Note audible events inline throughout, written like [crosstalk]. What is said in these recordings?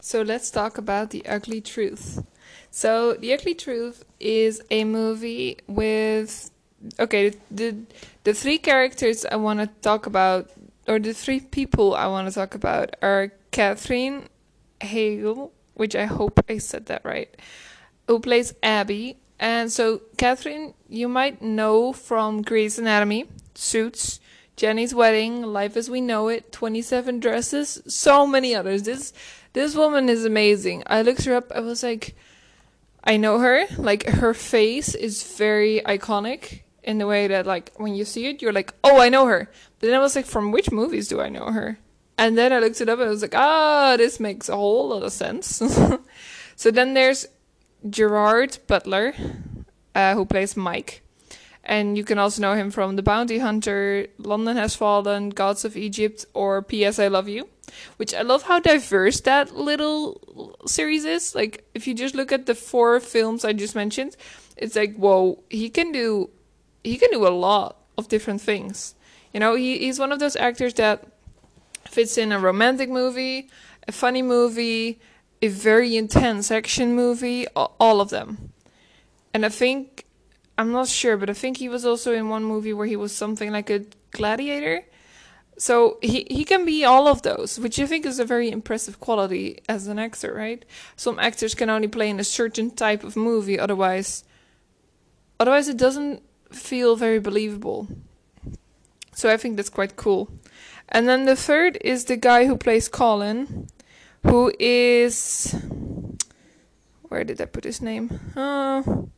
So let's talk about The Ugly Truth. So The Ugly Truth is a movie with okay, the the three characters I want to talk about or the three people I want to talk about are Katherine Hagel, which I hope I said that right, who plays Abby. And so Katherine, you might know from Grey's Anatomy, Suits, Jenny's Wedding, Life as We Know It, 27 Dresses, so many others. This this woman is amazing. I looked her up. I was like, I know her. Like her face is very iconic in the way that like when you see it, you're like, oh, I know her. But then I was like, from which movies do I know her? And then I looked it up and I was like, ah, this makes a whole lot of sense. [laughs] so then there's Gerard Butler, uh, who plays Mike. And you can also know him from The Bounty Hunter, London Has Fallen, Gods of Egypt, or P.S. I Love You. Which I love how diverse that little series is. Like, if you just look at the four films I just mentioned, it's like, whoa, he can do, he can do a lot of different things. You know, he, he's one of those actors that fits in a romantic movie, a funny movie, a very intense action movie, all of them. And I think I'm not sure, but I think he was also in one movie where he was something like a gladiator. So he, he can be all of those, which I think is a very impressive quality as an actor, right? Some actors can only play in a certain type of movie, otherwise otherwise it doesn't feel very believable. So I think that's quite cool. And then the third is the guy who plays Colin, who is where did I put his name? Oh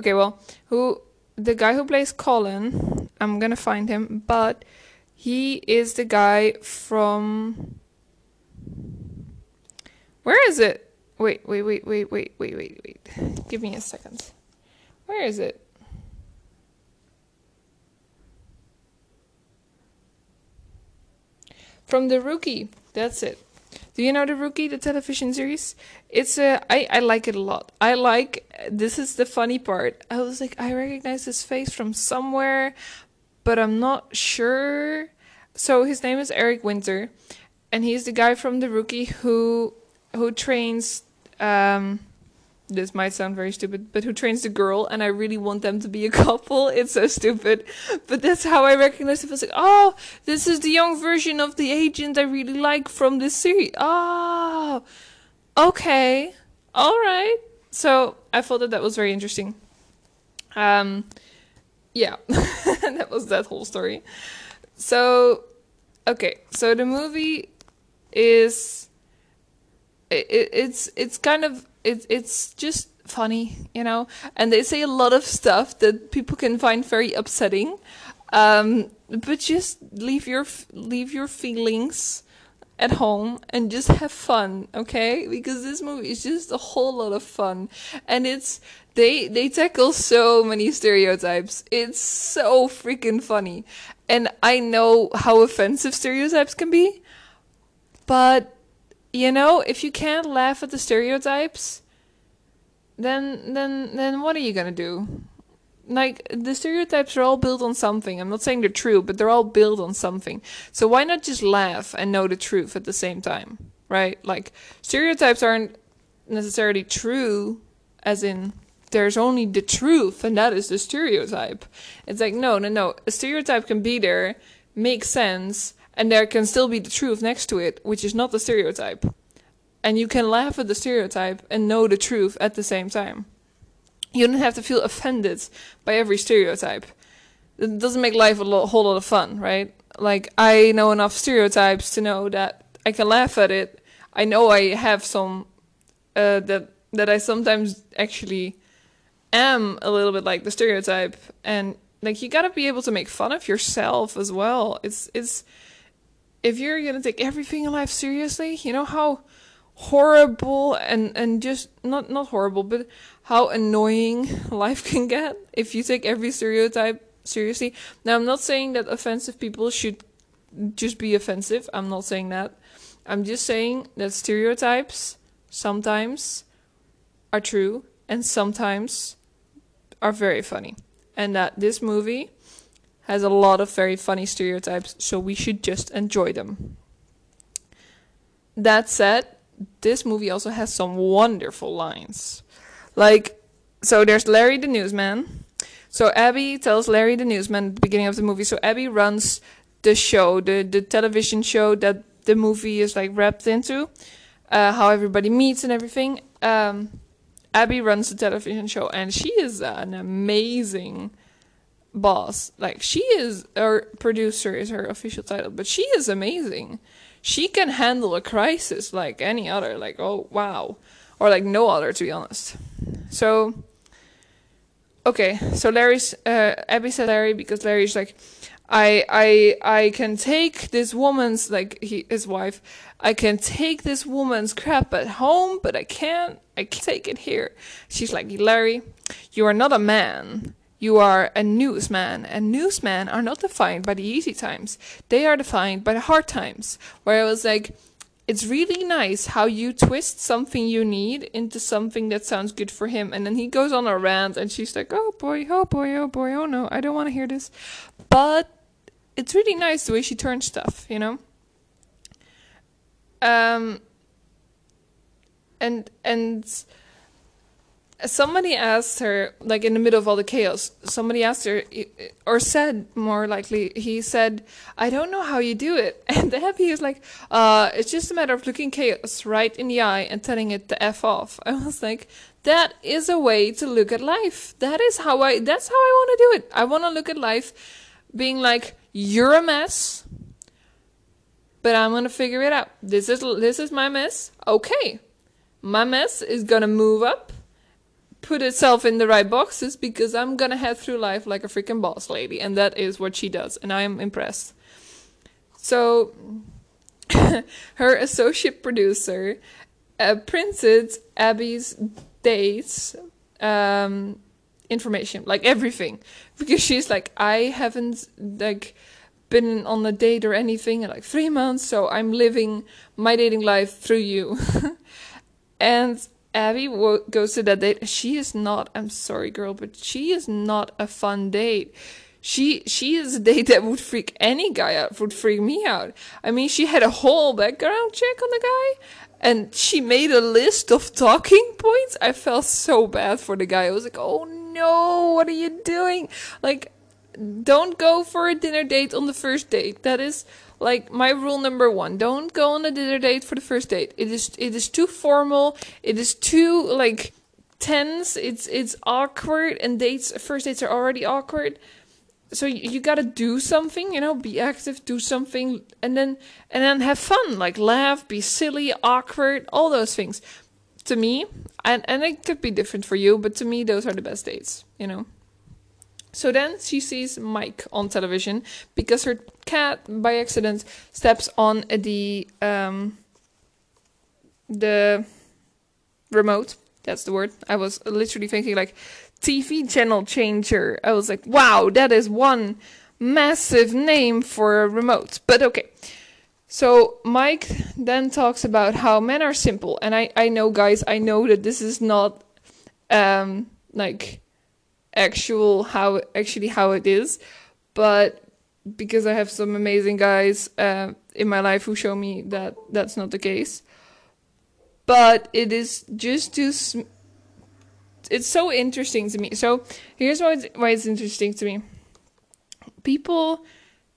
Okay, well, who the guy who plays Colin, I'm gonna find him, but he is the guy from Where is it? Wait, wait, wait, wait, wait, wait, wait, wait. Give me a second. Where is it? From the rookie. That's it. Do you know the Rookie, the television series? It's a I I like it a lot. I like this is the funny part. I was like I recognize his face from somewhere, but I'm not sure. So his name is Eric Winter, and he's the guy from the Rookie who who trains um this might sound very stupid, but who trains the girl, and I really want them to be a [laughs] couple. It's so stupid, but that's how I recognized it. I was like, oh, this is the young version of the agent I really like from this series. Oh, okay, all right. So I thought that that was very interesting. Um, yeah, [laughs] that was that whole story. So, okay, so the movie is it, it's it's kind of it's it's just funny, you know. And they say a lot of stuff that people can find very upsetting. Um, but just leave your leave your feelings at home and just have fun, okay? Because this movie is just a whole lot of fun, and it's they they tackle so many stereotypes. It's so freaking funny, and I know how offensive stereotypes can be, but you know, if you can't laugh at the stereotypes, then then then what are you gonna do? Like the stereotypes are all built on something. I'm not saying they're true, but they're all built on something. So why not just laugh and know the truth at the same time, right? Like stereotypes aren't necessarily true, as in there's only the truth, and that is the stereotype. It's like no, no, no. A stereotype can be there, make sense, and there can still be the truth next to it, which is not the stereotype. And you can laugh at the stereotype and know the truth at the same time. You don't have to feel offended by every stereotype. It doesn't make life a whole lot of fun, right? Like, I know enough stereotypes to know that I can laugh at it. I know I have some, uh, that, that I sometimes actually am a little bit like the stereotype. And, like, you gotta be able to make fun of yourself as well. It's, it's, if you're gonna take everything in life seriously, you know how horrible and and just not not horrible, but how annoying [laughs] life can get if you take every stereotype seriously. Now, I'm not saying that offensive people should just be offensive. I'm not saying that. I'm just saying that stereotypes sometimes are true and sometimes are very funny. And that this movie has a lot of very funny stereotypes, so we should just enjoy them. That said, this movie also has some wonderful lines. Like, so there's Larry the newsman. So Abby tells Larry the newsman at the beginning of the movie. So Abby runs the show, the the television show that the movie is like wrapped into, uh, how everybody meets and everything. Um, Abby runs the television show, and she is an amazing boss. Like she is, or producer is her official title, but she is amazing. She can handle a crisis like any other. Like oh wow, or like no other to be honest. So okay, so Larry's uh, Abby said Larry because Larry's like I I I can take this woman's like he, his wife. I can take this woman's crap at home, but I can't. I can't take it here. She's like Larry, you are not a man. You are a newsman, and newsmen are not defined by the easy times. They are defined by the hard times. Where I was like, it's really nice how you twist something you need into something that sounds good for him. And then he goes on a rant, and she's like, oh boy, oh boy, oh boy, oh no, I don't want to hear this. But it's really nice the way she turns stuff, you know. Um, and and somebody asked her, like in the middle of all the chaos, somebody asked her, or said more likely, he said, "I don't know how you do it," [laughs] and the happy is like, uh, "It's just a matter of looking chaos right in the eye and telling it to f off." [laughs] I was like, "That is a way to look at life. That is how I. That's how I want to do it. I want to look at life." being like, "You're a mess, but I'm gonna figure it out. This is this is my mess. Okay, my mess is gonna move up, put itself in the right boxes because I'm gonna head through life like a freaking boss lady, and that is what she does, and I am impressed. So, [laughs] her associate producer uh, printed Abby's dates. Um, information, like everything, because she's like, I haven't like been on a date or anything in like three months, so I'm living my dating life through you. [laughs] and Abby goes to that date. She is not. I'm sorry, girl, but she is not a fun date. She she is a date that would freak any guy out. Would freak me out. I mean, she had a whole background check on the guy, and she made a list of talking points. I felt so bad for the guy. I was like, oh no, what are you doing? Like, don't go for a dinner date on the first date. That is like my rule number one. Don't go on a dinner date for the first date. It is it is too formal. It is too like tense. It's it's awkward, and dates first dates are already awkward so you, you got to do something you know be active do something and then and then have fun like laugh be silly awkward all those things to me and and it could be different for you but to me those are the best dates you know so then she sees Mike on television because her cat by accident steps on the um the remote that's the word i was literally thinking like TV channel changer. I was like, wow, that is one massive name for a remote. But okay. So Mike then talks about how men are simple. And I, I know, guys, I know that this is not um, like actual how actually how it is. But because I have some amazing guys uh, in my life who show me that that's not the case. But it is just to sm- it's so interesting to me. So here's why it's, why it's interesting to me. People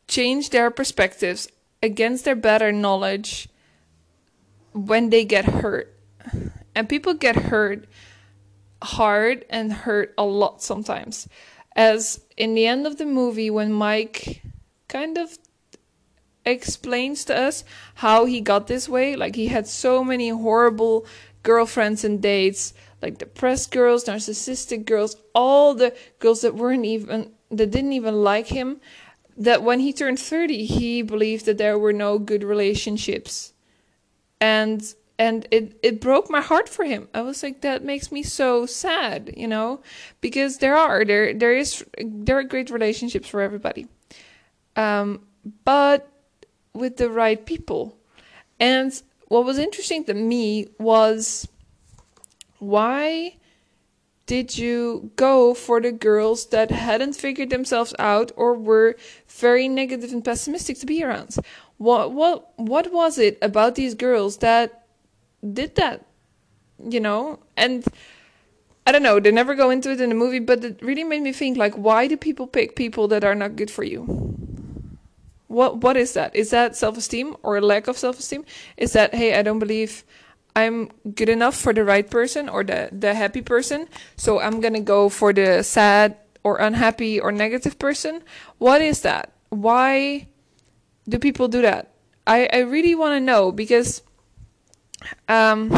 change their perspectives against their better knowledge when they get hurt. And people get hurt hard and hurt a lot sometimes. As in the end of the movie, when Mike kind of explains to us how he got this way, like he had so many horrible girlfriends and dates, like depressed girls, narcissistic girls, all the girls that weren't even that didn't even like him. That when he turned 30, he believed that there were no good relationships. And and it, it broke my heart for him. I was like, that makes me so sad, you know, because there are there there is there are great relationships for everybody, um, but with the right people. And what was interesting to me was why did you go for the girls that hadn't figured themselves out or were very negative and pessimistic to be around? What what what was it about these girls that did that, you know? And I don't know, they never go into it in the movie, but it really made me think like why do people pick people that are not good for you? What what is that? Is that self-esteem or a lack of self-esteem? Is that hey, I don't believe I'm good enough for the right person or the the happy person, so I'm going to go for the sad or unhappy or negative person? What is that? Why do people do that? I I really want to know because um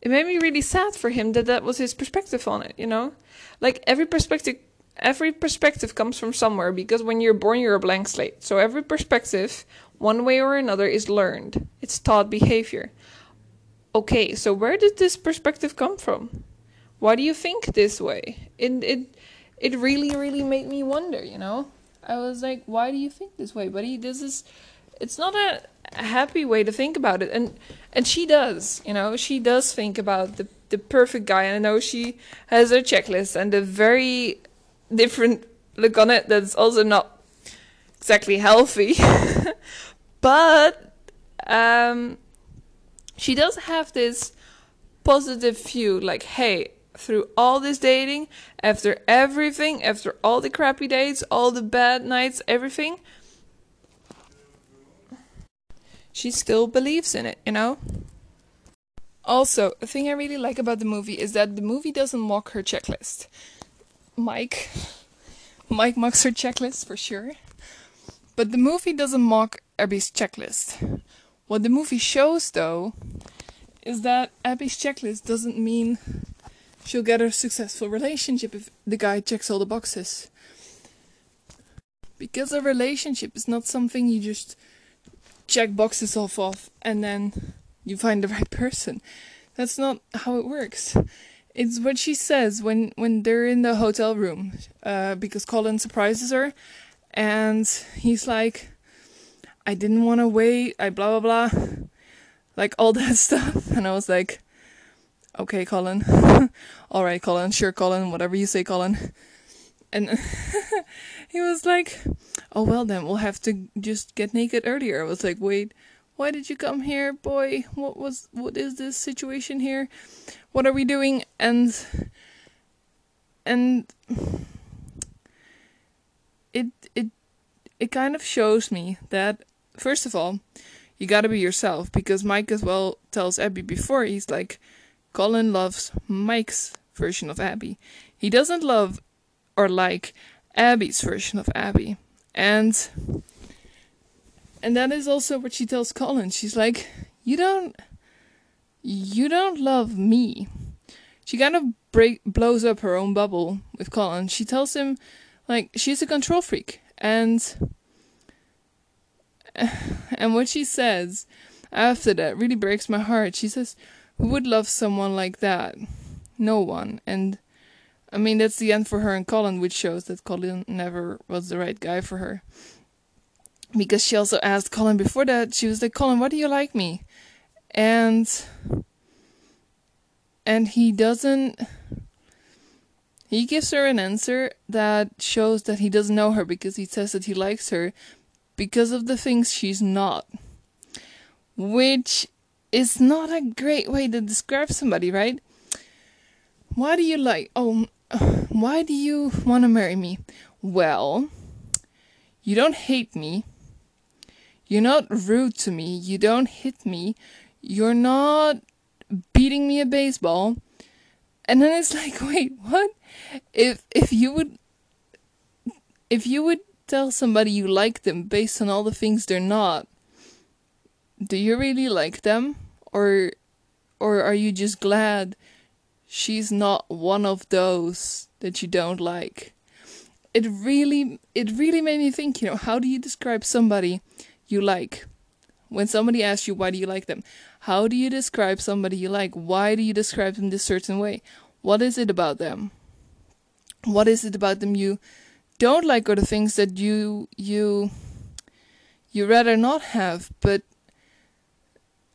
it made me really sad for him that that was his perspective on it you know? Like every perspective every perspective comes from somewhere because when you're born you're a blank slate. So every perspective one way or another is learned. It's taught behavior. Okay so where did this perspective come from? Why do you think this way? It it it really really made me wonder you know? I was like why do you think this way buddy? This is it's not a happy way to think about it. And and she does you know she does think about the the perfect guy. And i know she has her checklist and a very different look on it that's also not exactly healthy. [laughs] But um she does have this positive view like hey through all this dating after everything after all the crappy dates all the bad nights everything she still believes in it, you know? Also, a thing I really like about the movie is that the movie doesn't mock her checklist. Mike Mike mocks her checklist for sure. But the movie doesn't mock Abby's checklist. What the movie shows though is that Abby's checklist doesn't mean she'll get a successful relationship if the guy checks all the boxes. Because a relationship is not something you just check boxes off of and then you find the [laughs] right person. That's not how it works. It's what she says when when they're in the hotel room, uh, because Colin surprises her, and he's like, "I didn't want to wait." I blah blah blah, like all [laughs] that stuff, and I was like, "Okay, Colin, [laughs] all right, Colin, sure, Colin, whatever you say, Colin." And he was like, "Oh well, then we'll have to just get naked earlier." I was like, "Wait, why did you come here, boy? What was what is this situation here? What are we doing?" And and it it it kind of shows me that first of all, you got to be yourself because Mike as well tells Abby before he's like, Colin loves Mike's version of Abby. He doesn't love or like Abby's version of Abby. And and that is also what she tells Colin. She's like, "You don't you don't love me." She kind of break blows up her own bubble with Colin. She tells him like she's a control freak and [sighs] and what she says after that really breaks my heart. She says, "Who would love someone like that?" No one. And I mean, that's the end for her and Colin, which shows that Colin never was the right guy for her. Because she also asked Colin before that, she was like, Colin, why do you like me? And and he doesn't he gives her an answer that shows that he doesn't know her because he says that he likes her because of the things she's not. Which is not a great way to describe somebody, right? Why do you like oh why do you want to marry me? Well, you don't hate me. You're not rude to me. You don't hit me. You're not beating me a baseball. And then it's [laughs] like, wait, what? If if you would if you would tell somebody you like them based on all the things they're not, do you really like them? Or or are you just glad she's not one of those that you don't like. It really it really made me think, you know, how do you describe somebody you like? When somebody asks you why do you like them, how do you describe somebody you like? Why do you describe them this certain way? What is it about them? What is it about them you don't like or the things that you you you rather not have, but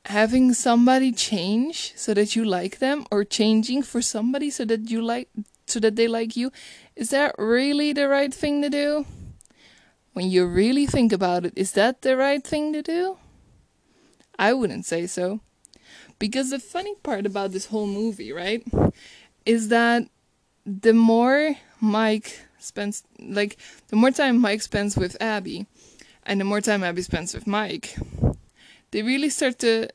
having somebody change so that you like them or changing for somebody so that you like so that they like you is that really the right thing to do? When you really think about it is that the right thing to do? I wouldn't say so. Because the funny part about this whole movie, right, is that the more Mike spends, like, the more time Mike spends with Abby, and the more time Abby spends with Mike, they really start to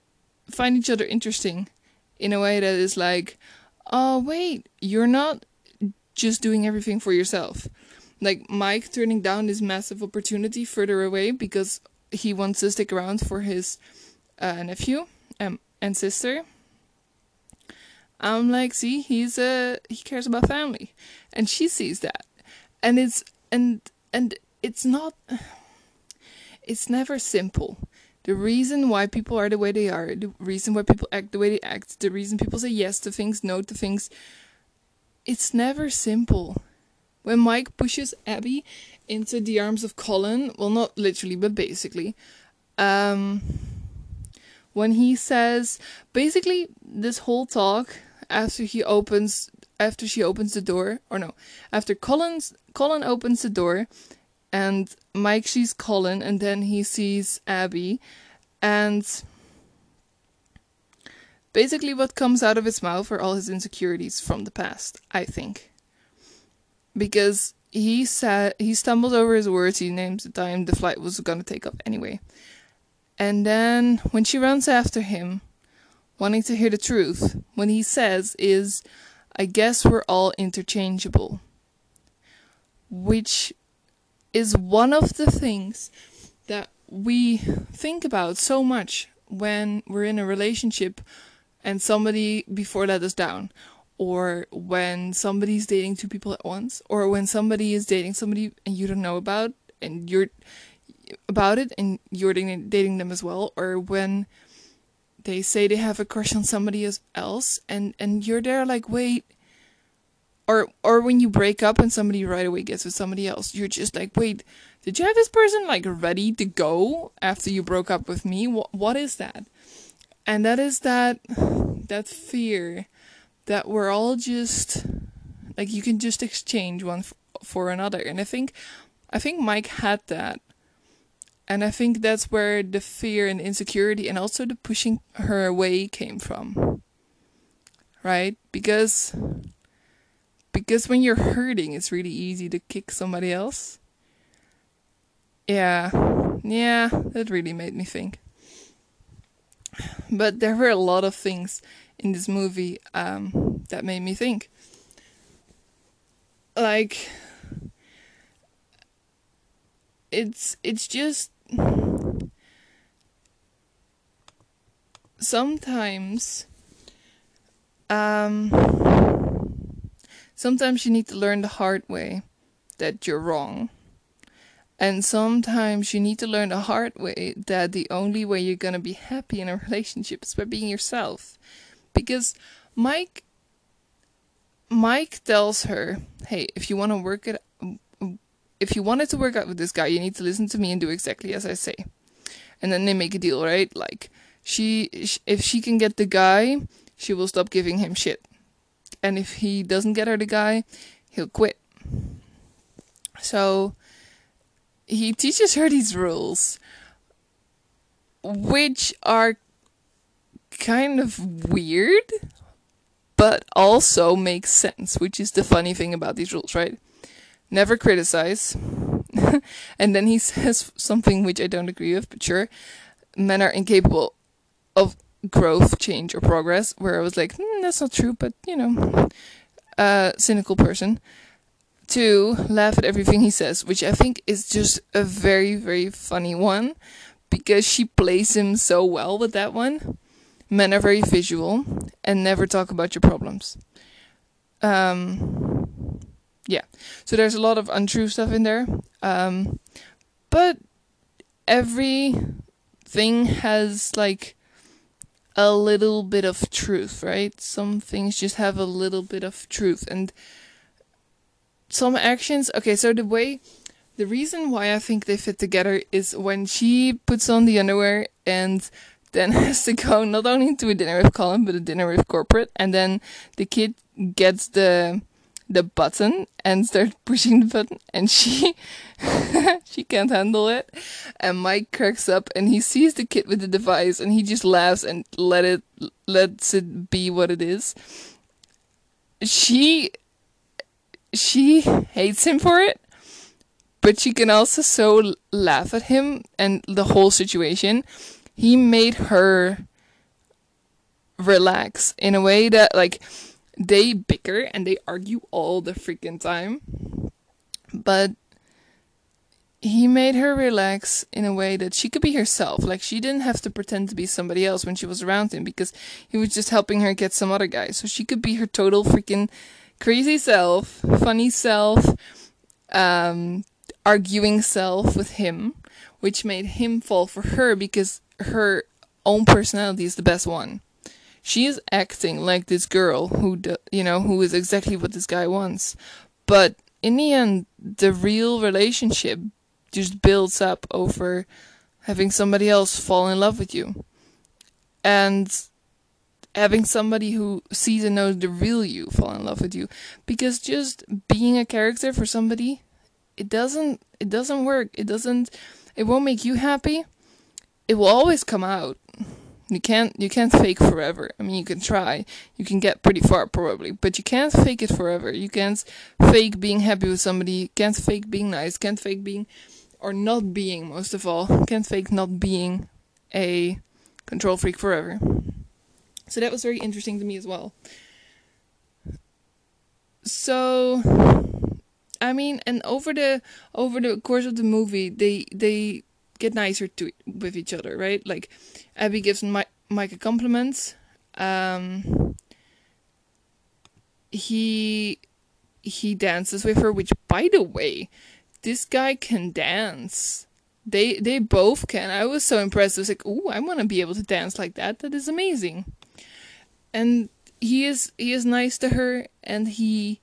find each other interesting in a way that is like, oh, wait, you're not just doing everything for yourself. Like Mike turning down this massive opportunity further away because he wants to stick around for his uh, nephew um, and sister. I'm like, see, he's uh he cares about family, and she sees that, and it's and and it's not. It's never simple. The reason why people are the way they are, the reason why people act the way they act, the reason people say yes to things, no to things, it's never simple. When Mike pushes Abby into the arms of Colin, well, not literally, but basically, um, when he says, basically, this whole talk after he opens, after she opens the door, or no, after Colin's Colin opens the door, and Mike sees Colin, and then he sees Abby, and basically what comes out of his mouth are all his insecurities from the past, I think. Because he said he stumbled over his words, he names the time the flight was gonna take off anyway. And then when she runs after him, wanting to hear the truth, what he says is, I guess we're all interchangeable. Which is one of the things that we think about so much when we're in a relationship and somebody before let us down. Or when somebody's dating two people at once or when somebody is dating somebody and you don't know about and you're about it and you're dating them as well or when they say they have a crush on somebody else and and you're there like wait. Or or when you break up and somebody right away gets with somebody else you're just like wait did you have this person like ready to go after you broke up with me? What what is that and that is that that fear that we're all just like you can just exchange one f- for another. And i think i think mike had that. And i think that's where the fear and insecurity and also the pushing her away came from. Right? Because because when you're hurting it's really easy to kick somebody else. Yeah. Yeah that really made me think but there were a lot of things in this movie um, that made me think. Like, it's it's just sometimes um sometimes you need to learn the hard way that you're wrong and sometimes you need to learn the hard way that the only way you're gonna be happy in a [laughs] relationship is by being yourself. Because Mike Mike tells her, "Hey, if you want to work it if you wanted to work out with this guy, you need to listen to me and do exactly as I say." And then they make a deal, right? Like she if she can get the guy, she will stop giving him shit. And if he doesn't get her the guy, he'll quit. So he teaches her these rules, which are kind of weird, but also makes sense, which is the funny thing about these rules, right? Never criticize. [laughs] and then he says something which I don't agree with, but sure. Men are incapable of growth, change, or progress. Where I was like, mm, that's not true, but you know, uh, cynical person to laugh at everything he says, which I think is just a very, very funny one because she plays him so well with that one. Men are very visual and never talk about your problems. Um, yeah, so there's a lot of untrue stuff in there. Um, but everything has like a little bit of truth, right? Some things just have a little bit of truth and some actions. Okay, so the way, the reason why I think they fit together is when she puts on the underwear and then [laughs] has to go not only to a dinner with Colin but a dinner with corporate, and then the kid gets the the button and start [laughs] pushing the button and she [laughs] she can't handle it and Mike cracks up and he sees the kid with the device and he just laughs and let it lets it be what it is she she hates him for it but she can also so laugh at him and the whole situation he made her relax in a way that like they bicker and they argue all the freaking time. But he made her relax in a way that she could be herself. Like she didn't have to pretend to be somebody else when she was around him because he was just helping her get some other guy. So she could be her total freaking crazy self, funny self, um, arguing self with him, which made him fall for her because her own personality is the best one. She is acting like this girl who do, you know who is exactly what this guy wants. But in the end the real relationship just builds up over having somebody else fall in love with you. And having somebody who sees and knows the real you fall in love with you because just being a character for somebody it doesn't it doesn't work it doesn't it won't make you happy it will always come out you can't you can't fake forever. I mean, you can try. You can get pretty far probably, but you can't fake it forever. You can't fake being happy with somebody. Can't fake being nice. Can't fake being or not being most of all. Can't fake not being a control freak forever. So that was very interesting to me as well. So I mean, and over the over the course of the movie, they they get nicer to with each other, right? Like Abby gives Mike, Mike a compliment. Um, he he dances with her, which by the way, this guy can dance. They they both can. I was so impressed. I was like, "Ooh, I want to be able to dance like that. That is amazing." And he is he is nice to her, and he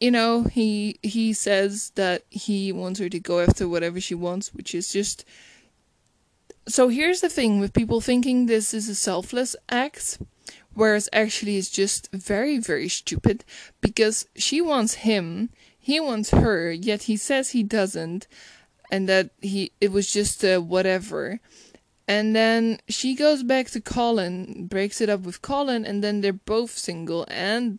you know, he he says that he wants her to go after whatever she wants, which is just so here's the thing with people thinking this is a selfless act, whereas actually it's just very, very stupid because she wants him, he wants her, yet he says he doesn't, and that he it was just a whatever. And then she goes back to Colin, breaks it up with Colin, and then they're both single, and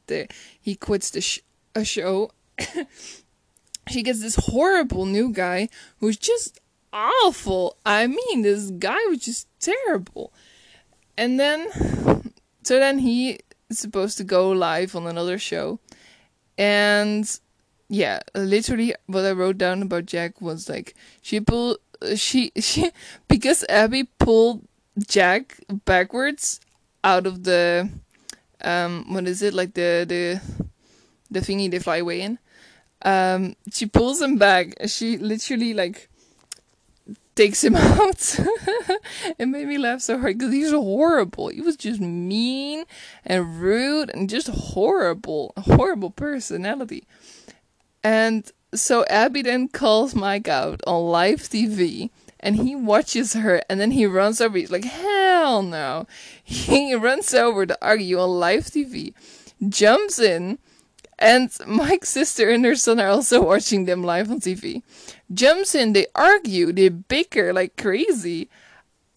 he quits the sh- a show, [coughs] she gets this horrible new guy who's just awful. I mean, this guy was just terrible. And then, [sighs] so then he is supposed to go live on another show. And yeah, literally what I wrote down about Jack was like, she pulled, she, she, because Abby pulled Jack backwards out of the, um, what is it, like the, the, the thingy they fly away in. Um, she pulls him back. She literally like takes him [laughs] out. it made me laugh so hard because he's horrible. He was just mean and rude and just horrible, horrible personality. And so Abby then calls Mike out on live TV and he watches her and then he runs over. He's like, hell no. He [laughs] runs over to argue on live TV, jumps in and Mike's sister and her son are also watching them live on TV. Jumps in, they argue, they bicker like crazy.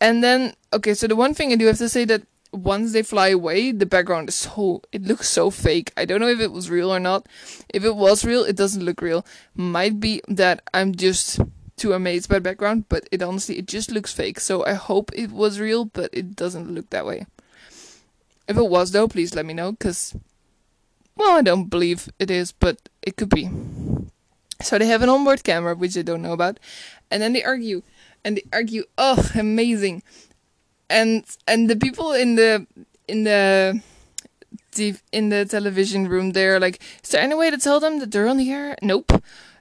And then, okay, so the one thing I do have to say that once they fly away, the background is so, it looks so fake. I don't know if it was real or not. If it was real, it doesn't look real. Might be that I'm just too amazed by the background, but it honestly, it just looks fake. So I hope it was real, but it doesn't look that way. If it was though, please let me know, because well, I don't believe it is, but it could be. So they have an onboard camera, which I don't know about, and then they argue, and they argue. Oh, amazing! And and the people in the in the in the television room, they're like, "Is there any way to tell them that they're on the air?" Nope.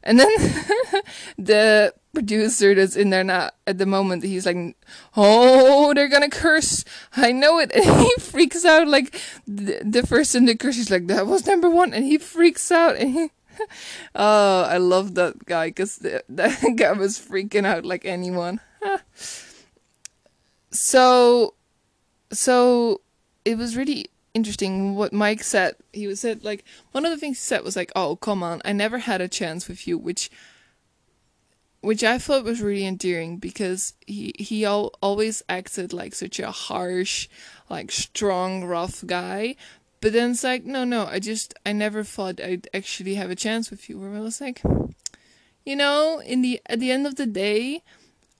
And then [laughs] the producer that's in there now at the moment, he's like, "Oh, they're gonna curse! I know it!" [laughs] And he freaks out like the, the first in the curse. He's like, "That was number one," and he freaks out. And he, [laughs] oh, I love that guy because that guy was freaking out like anyone. So, so it was really interesting what Mike said. He was said like one of the things he said was like, "Oh, come on, I never had a chance with you," which which I thought was really endearing because he he al- always acted like such a harsh, like strong, rough guy. But then it's like, no, no, I just I never thought I'd actually have a chance with you. Where I was like, you know, in the at the end of the day,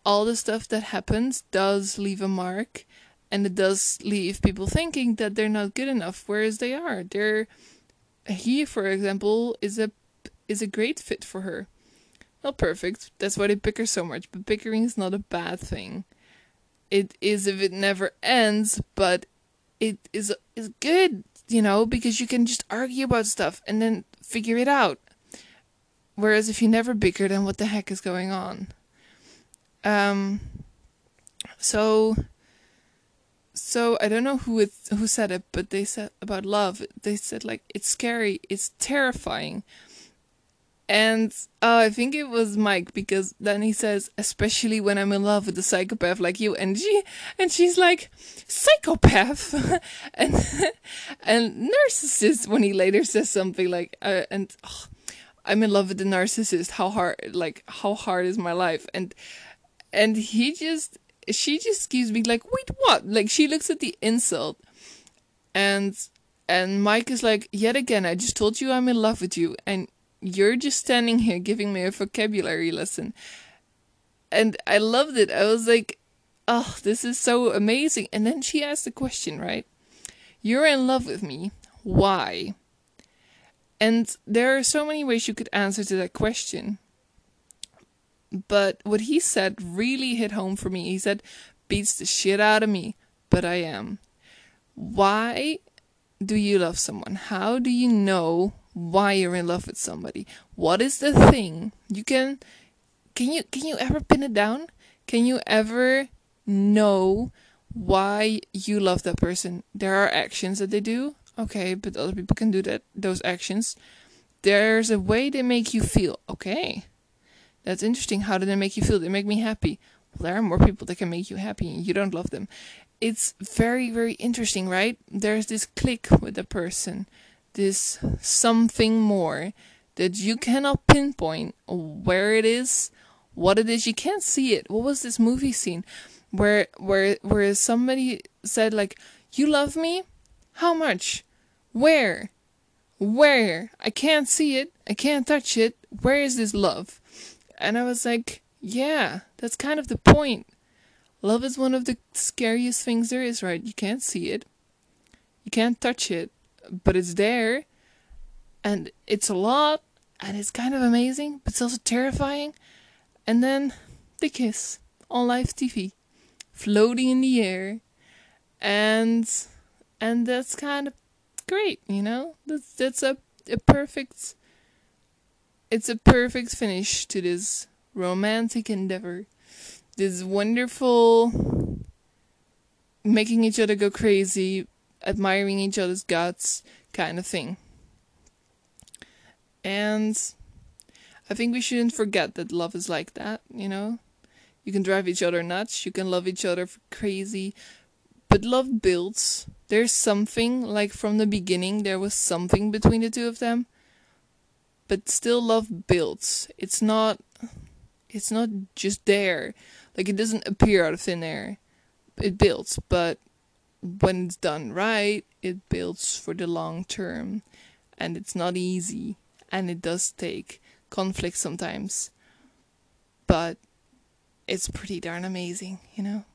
all the stuff that happens does leave a mark and it does leave people thinking that they're not good enough whereas they are. They're he for example is a is a great fit for her. Not perfect that's why they bicker so much but bickering is not a bad thing. It is if it never ends but it is is good you know because you can just argue about stuff and then figure it out. Whereas if you never bicker then what the heck is going on um, so, so I don't know who it who said it, but they said about love. They said like it's scary, it's terrifying, and uh, I think it was Mike because then he says, especially when I'm in love with a psychopath like you, and she and she's like psychopath, [laughs] and and narcissist when he later says something like uh, and. Oh, I'm in love with the narcissist. How hard, like, how hard is my life? And and he just she just gives me like wait what? Like she looks at the insult and and mike is like yet again i just told you i'm in love with you and you're just standing here giving me a vocabulary lesson. And i loved it. I was like oh this is so amazing. And then she asked the question right? You're in love with me. Why? And there are so many ways you could answer to that question but what he said really hit home for me. He said, beats the shit out of me, but I am. Why do you love someone? How do you know why you're in love with somebody? What is the thing? You can can you can you ever pin it down? Can you ever know why you love that person? There are actions that they do. Okay, but other people can do that those actions. There's a way they make you feel. Okay that's interesting. How do they make you feel? They make me happy. Well, there are more people that can make you happy and you don't love them. It's very, very interesting, right? There's this click with a person, this something more that you cannot pinpoint where it is, what it is. You can't see it. What was this movie scene where where where somebody said like, "You love me? How much? Where? Where? I can't see it. I can't touch it. Where is this love?" And I was like, yeah, that's kind of the point. Love is one of the scariest things there is, right? You can't see it, you can't touch it, but it's there, and it's a lot, and it's kind of amazing, but it's also terrifying. And then the kiss on live TV, floating in the air, and and that's kind of great, you know. That's that's a a perfect it's a perfect finish to this romantic endeavor. This wonderful making each other go crazy, admiring each other's guts kind of thing. And I think we shouldn't forget that love is like that, you know? You can drive each other nuts, you can love each other crazy, but love builds. There's something, like from the beginning, there was something between the two of them but still love builds. It's not it's not just there. Like it doesn't appear out of thin air. It builds, but when it's done right, it builds for the long term. And it's not easy and it does take conflict sometimes. But it's pretty darn amazing, you know?